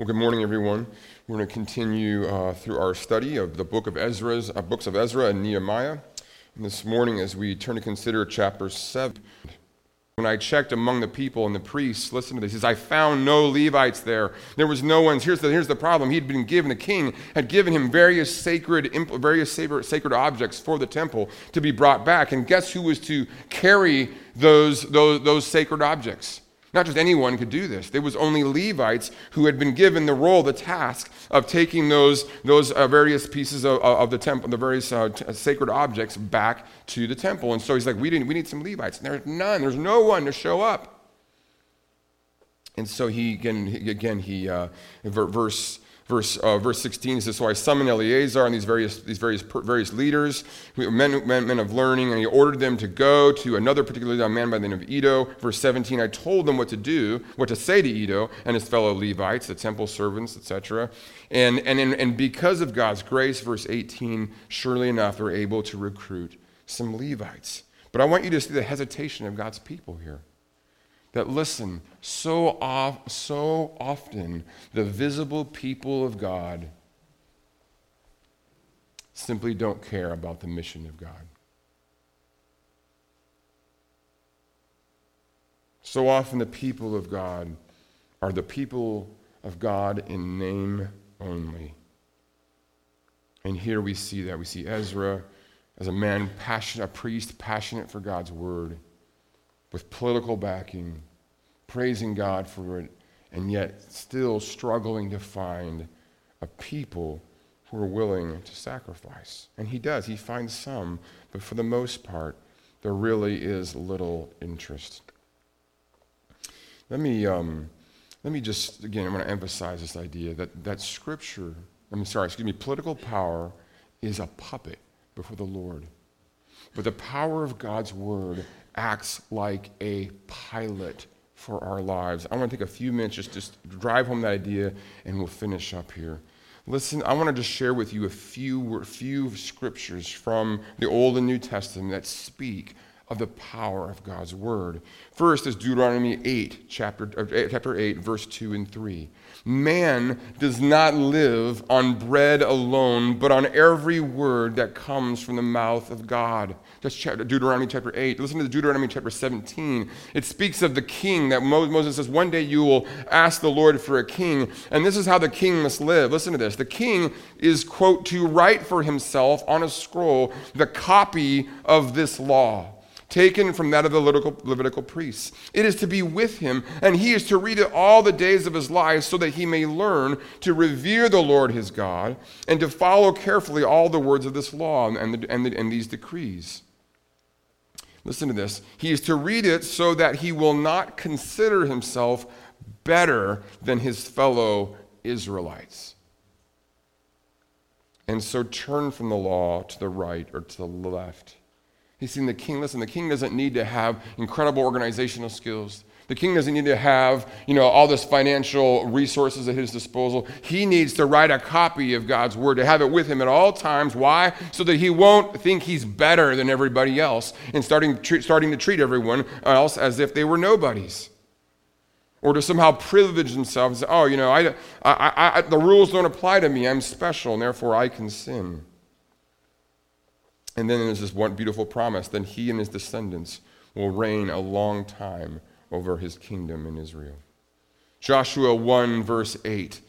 Well, good morning, everyone. We're going to continue uh, through our study of the book of Ezra's, uh, books of Ezra and Nehemiah. And this morning, as we turn to consider chapter 7, when I checked among the people and the priests, listen to this. He says, I found no Levites there. There was no one. Here's the, here's the problem. He'd been given, the king had given him various sacred, various sacred objects for the temple to be brought back. And guess who was to carry those, those, those sacred objects? Not just anyone could do this. There was only Levites who had been given the role, the task of taking those, those uh, various pieces of, of, the temple, the various uh, t- sacred objects back to the temple. And so he's like, we, didn't, we need some Levites. And there's none. There's no one to show up. And so he, again, again he, uh, verse Verse, uh, verse 16 says, So I summoned Eleazar and these various, these various, various leaders, men, men, men of learning, and he ordered them to go to another particular man by the name of Iddo. Verse 17, I told them what to do, what to say to Iddo and his fellow Levites, the temple servants, etc. And, and, and because of God's grace, verse 18, surely enough, they're able to recruit some Levites. But I want you to see the hesitation of God's people here that listen, so, so often the visible people of God simply don't care about the mission of God. So often the people of God are the people of God in name only. And here we see that. We see Ezra as a man passionate, a priest passionate for God's word with political backing, praising God for it, and yet still struggling to find a people who are willing to sacrifice. And he does, he finds some, but for the most part, there really is little interest. Let me, um, let me just, again, I want to emphasize this idea that, that scripture, I'm sorry, excuse me, political power is a puppet before the Lord. But the power of God's word acts like a pilot for our lives. I want to take a few minutes just to drive home that idea, and we'll finish up here. Listen, I want to just share with you a few, few scriptures from the Old and New Testament that speak of the power of God's word. First is Deuteronomy 8, chapter, uh, chapter 8, verse 2 and 3. Man does not live on bread alone, but on every word that comes from the mouth of God. That's chapter, Deuteronomy chapter 8. Listen to Deuteronomy chapter 17. It speaks of the king that Moses says, One day you will ask the Lord for a king, and this is how the king must live. Listen to this. The king is, quote, to write for himself on a scroll the copy of this law taken from that of the Levitical, Levitical priests. It is to be with him, and he is to read it all the days of his life so that he may learn to revere the Lord his God and to follow carefully all the words of this law and, the, and, the, and these decrees. Listen to this. He is to read it so that he will not consider himself better than his fellow Israelites. And so turn from the law to the right or to the left He's seen the king. Listen, the king doesn't need to have incredible organizational skills. The king doesn't need to have, you know, all this financial resources at his disposal. He needs to write a copy of God's word, to have it with him at all times. Why? So that he won't think he's better than everybody else and starting, starting to treat everyone else as if they were nobodies. Or to somehow privilege themselves. Oh, you know, I, I, I, the rules don't apply to me. I'm special, and therefore I can sin. And then there's this one beautiful promise then he and his descendants will reign a long time over his kingdom in Israel. Joshua 1, verse 8.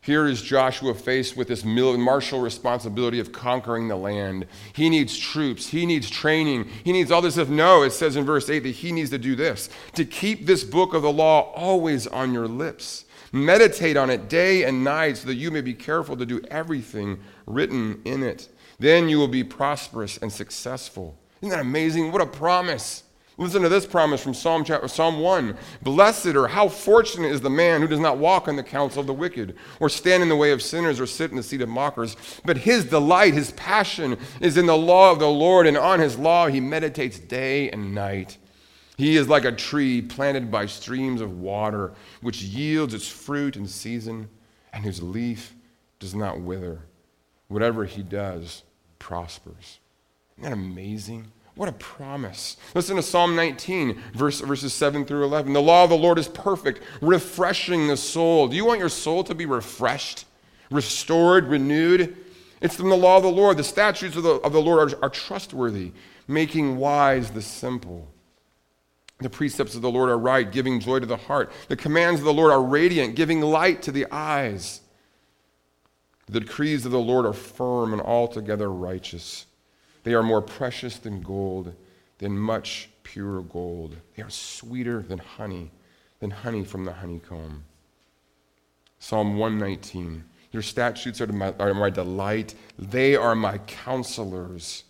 Here is Joshua faced with this martial responsibility of conquering the land. He needs troops, he needs training, he needs all this stuff. No, it says in verse 8 that he needs to do this to keep this book of the law always on your lips. Meditate on it day and night so that you may be careful to do everything written in it. Then you will be prosperous and successful. Isn't that amazing? What a promise. Listen to this promise from Psalm, chapter, Psalm 1. Blessed or how fortunate is the man who does not walk in the counsel of the wicked, or stand in the way of sinners, or sit in the seat of mockers. But his delight, his passion, is in the law of the Lord, and on his law he meditates day and night. He is like a tree planted by streams of water, which yields its fruit in season, and whose leaf does not wither. Whatever he does, prospers. Isn't that amazing? What a promise. Listen to Psalm 19, verse, verses 7 through 11. The law of the Lord is perfect, refreshing the soul. Do you want your soul to be refreshed, restored, renewed? It's from the law of the Lord. The statutes of the, of the Lord are, are trustworthy, making wise the simple. The precepts of the Lord are right, giving joy to the heart. The commands of the Lord are radiant, giving light to the eyes. The decrees of the Lord are firm and altogether righteous. They are more precious than gold, than much pure gold. They are sweeter than honey, than honey from the honeycomb. Psalm 119 Your statutes are my, are my delight, they are my counselors.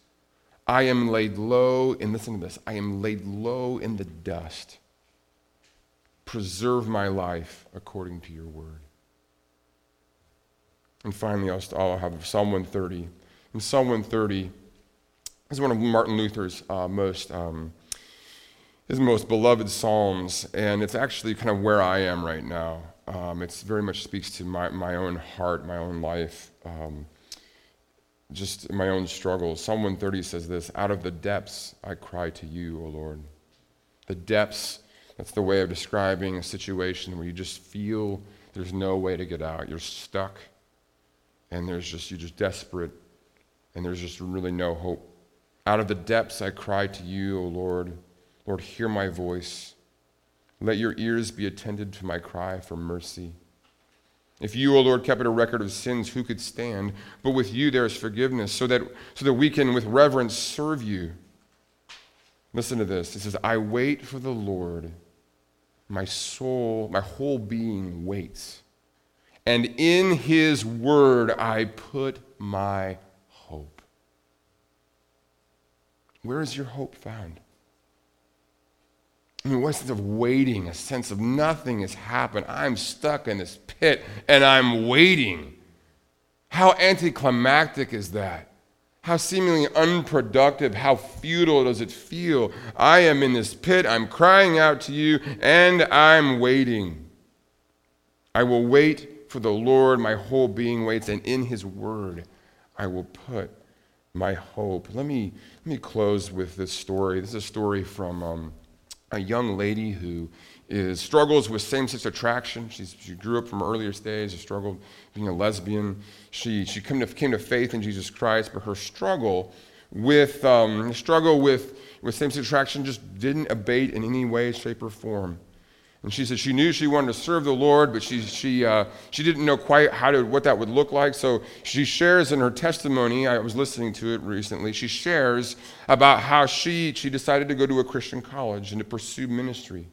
I am laid low, and listen to this I am laid low in the dust. Preserve my life according to your word. And finally, I'll, I'll have Psalm 130. And Psalm 130, is one of Martin Luther's uh, most um, his most beloved psalms, and it's actually kind of where I am right now. Um, it very much speaks to my, my own heart, my own life, um, just my own struggles. Psalm 130 says this Out of the depths I cry to you, O Lord. The depths, that's the way of describing a situation where you just feel there's no way to get out. You're stuck, and there's just, you're just desperate, and there's just really no hope. Out of the depths I cry to you, O Lord. Lord, hear my voice. Let your ears be attended to my cry for mercy. If you, O Lord, kept a record of sins, who could stand? But with you there is forgiveness, so that, so that we can with reverence serve you. Listen to this. It says, I wait for the Lord. My soul, my whole being waits. And in his word I put my hope. Where is your hope found? I mean, what sense of waiting, a sense of nothing has happened. I'm stuck in this pit and I'm waiting. How anticlimactic is that? How seemingly unproductive, how futile does it feel? I am in this pit, I'm crying out to you, and I'm waiting. I will wait for the Lord, my whole being waits, and in his word I will put my hope. Let me, let me close with this story. This is a story from um, a young lady who is, struggles with same sex attraction. She's, she grew up from earlier days, struggled being a lesbian. She, she came to, came to faith in Jesus Christ, but her struggle with, um, struggle with, with same sex attraction just didn't abate in any way, shape, or form. And she said she knew she wanted to serve the Lord, but she, she, uh, she didn't know quite how to, what that would look like. So she shares in her testimony, I was listening to it recently, she shares about how she, she decided to go to a Christian college and to pursue ministry.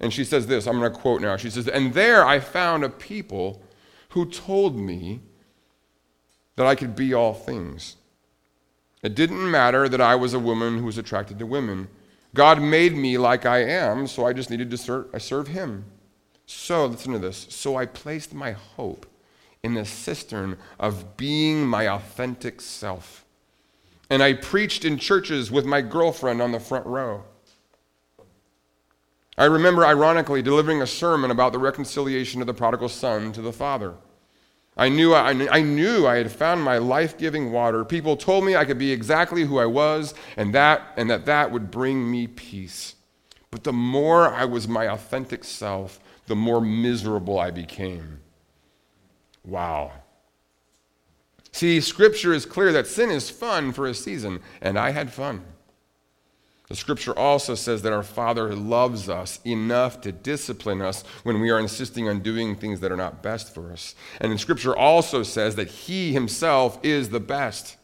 And she says this I'm going to quote now. She says, And there I found a people who told me that I could be all things. It didn't matter that I was a woman who was attracted to women. God made me like I am, so I just needed to serve, I serve Him. So, listen to this. So I placed my hope in the cistern of being my authentic self. And I preached in churches with my girlfriend on the front row. I remember, ironically, delivering a sermon about the reconciliation of the prodigal son to the father. I knew I, I knew I had found my life-giving water. People told me I could be exactly who I was and that and that that would bring me peace. But the more I was my authentic self, the more miserable I became. Wow. See, scripture is clear that sin is fun for a season, and I had fun. The scripture also says that our Father loves us enough to discipline us when we are insisting on doing things that are not best for us. And the scripture also says that He Himself is the best.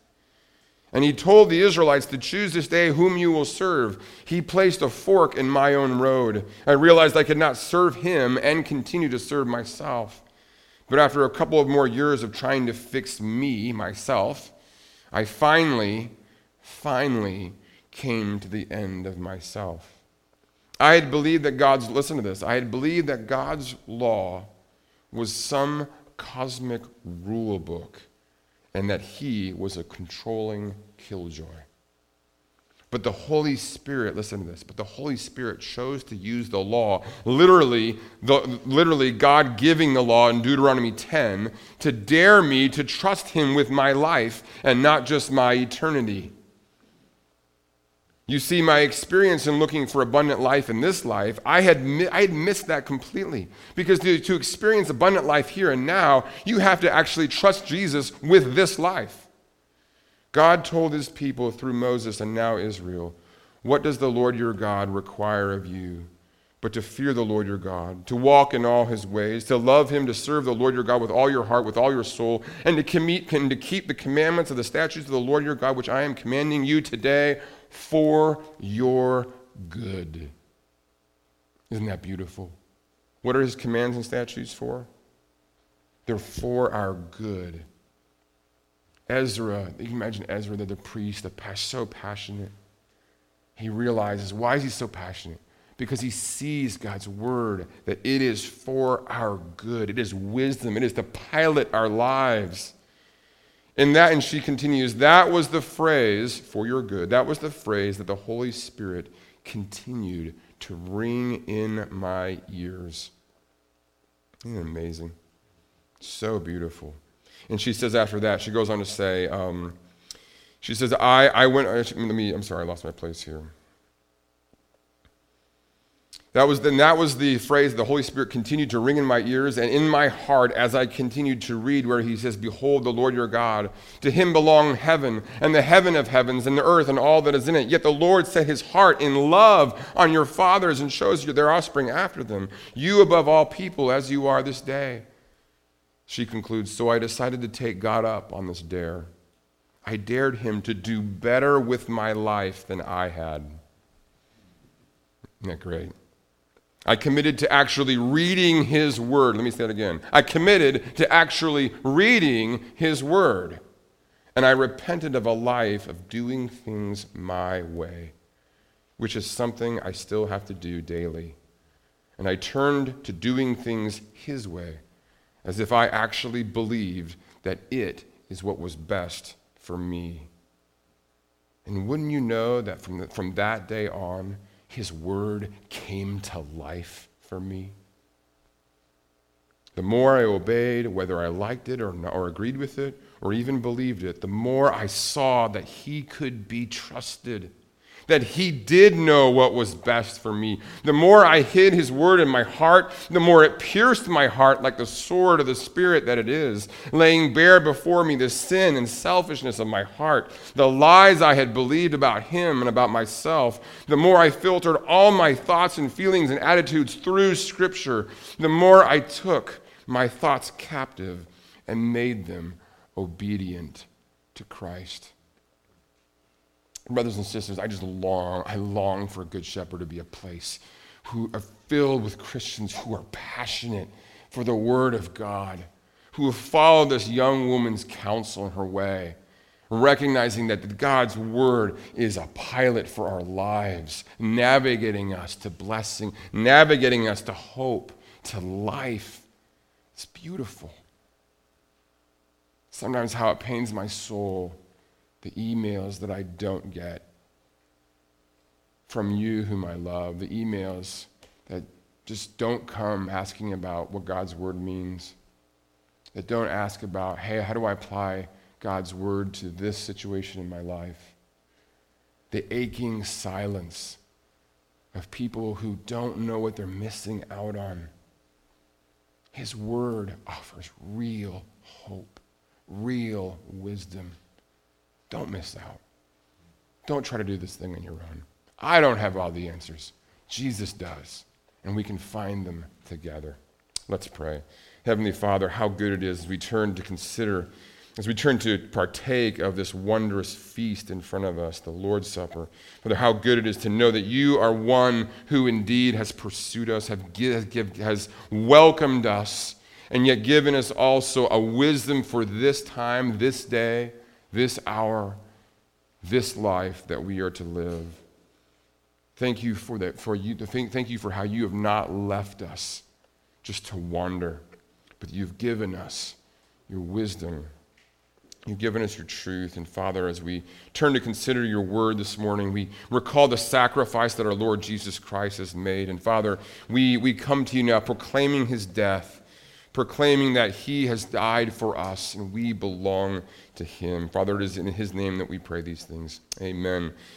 And He told the Israelites to choose this day whom you will serve. He placed a fork in my own road. I realized I could not serve Him and continue to serve myself. But after a couple of more years of trying to fix me, myself, I finally, finally, came to the end of myself. I had believed that God's, listen to this, I had believed that God's law was some cosmic rule book and that He was a controlling killjoy. But the Holy Spirit, listen to this, but the Holy Spirit chose to use the law, literally, the, literally God giving the law in Deuteronomy 10, to dare me to trust Him with my life and not just my eternity. You see, my experience in looking for abundant life in this life, I had, I had missed that completely. Because to, to experience abundant life here and now, you have to actually trust Jesus with this life. God told his people through Moses and now Israel, What does the Lord your God require of you? But to fear the Lord your God, to walk in all his ways, to love him, to serve the Lord your God with all your heart, with all your soul, and to, commit, and to keep the commandments of the statutes of the Lord your God, which I am commanding you today for your good. Isn't that beautiful? What are his commands and statutes for? They're for our good. Ezra, you can imagine Ezra, the, priest, the, so passionate. He realizes, why is he so passionate? Because he sees God's word, that it is for our good. It is wisdom. It is to pilot our lives. And that, and she continues, that was the phrase, for your good, that was the phrase that the Holy Spirit continued to ring in my ears. Isn't amazing? So beautiful. And she says after that, she goes on to say, um, she says, I, I went, let me, I'm sorry, I lost my place here. That was, then that was the phrase the Holy Spirit continued to ring in my ears and in my heart as I continued to read, where he says, Behold, the Lord your God. To him belong heaven and the heaven of heavens and the earth and all that is in it. Yet the Lord set his heart in love on your fathers and shows you their offspring after them, you above all people as you are this day. She concludes, So I decided to take God up on this dare. I dared him to do better with my life than I had. Isn't that great? I committed to actually reading His Word. Let me say that again. I committed to actually reading His Word. And I repented of a life of doing things my way, which is something I still have to do daily. And I turned to doing things His way, as if I actually believed that it is what was best for me. And wouldn't you know that from, the, from that day on, his word came to life for me. The more I obeyed, whether I liked it or, not, or agreed with it or even believed it, the more I saw that he could be trusted that he did know what was best for me. The more I hid his word in my heart, the more it pierced my heart like the sword of the Spirit that it is, laying bare before me the sin and selfishness of my heart, the lies I had believed about him and about myself. The more I filtered all my thoughts and feelings and attitudes through Scripture, the more I took my thoughts captive and made them obedient to Christ. Brothers and sisters, I just long, I long for a good shepherd to be a place who are filled with Christians who are passionate for the word of God, who have followed this young woman's counsel in her way, recognizing that God's word is a pilot for our lives, navigating us to blessing, navigating us to hope, to life. It's beautiful. Sometimes how it pains my soul the emails that I don't get from you, whom I love, the emails that just don't come asking about what God's word means, that don't ask about, hey, how do I apply God's word to this situation in my life? The aching silence of people who don't know what they're missing out on. His word offers real hope, real wisdom. Don't miss out. Don't try to do this thing on your own. I don't have all the answers. Jesus does. And we can find them together. Let's pray. Heavenly Father, how good it is as we turn to consider, as we turn to partake of this wondrous feast in front of us, the Lord's Supper. Father, how good it is to know that you are one who indeed has pursued us, have give, has welcomed us, and yet given us also a wisdom for this time, this day this hour, this life that we are to live. Thank you for that, for you to thank you for how you have not left us just to wander, but you've given us your wisdom. You've given us your truth. And Father, as we turn to consider your word this morning, we recall the sacrifice that our Lord Jesus Christ has made. And Father, we, we come to you now proclaiming his death proclaiming that he has died for us and we belong to him. Father, it is in his name that we pray these things. Amen.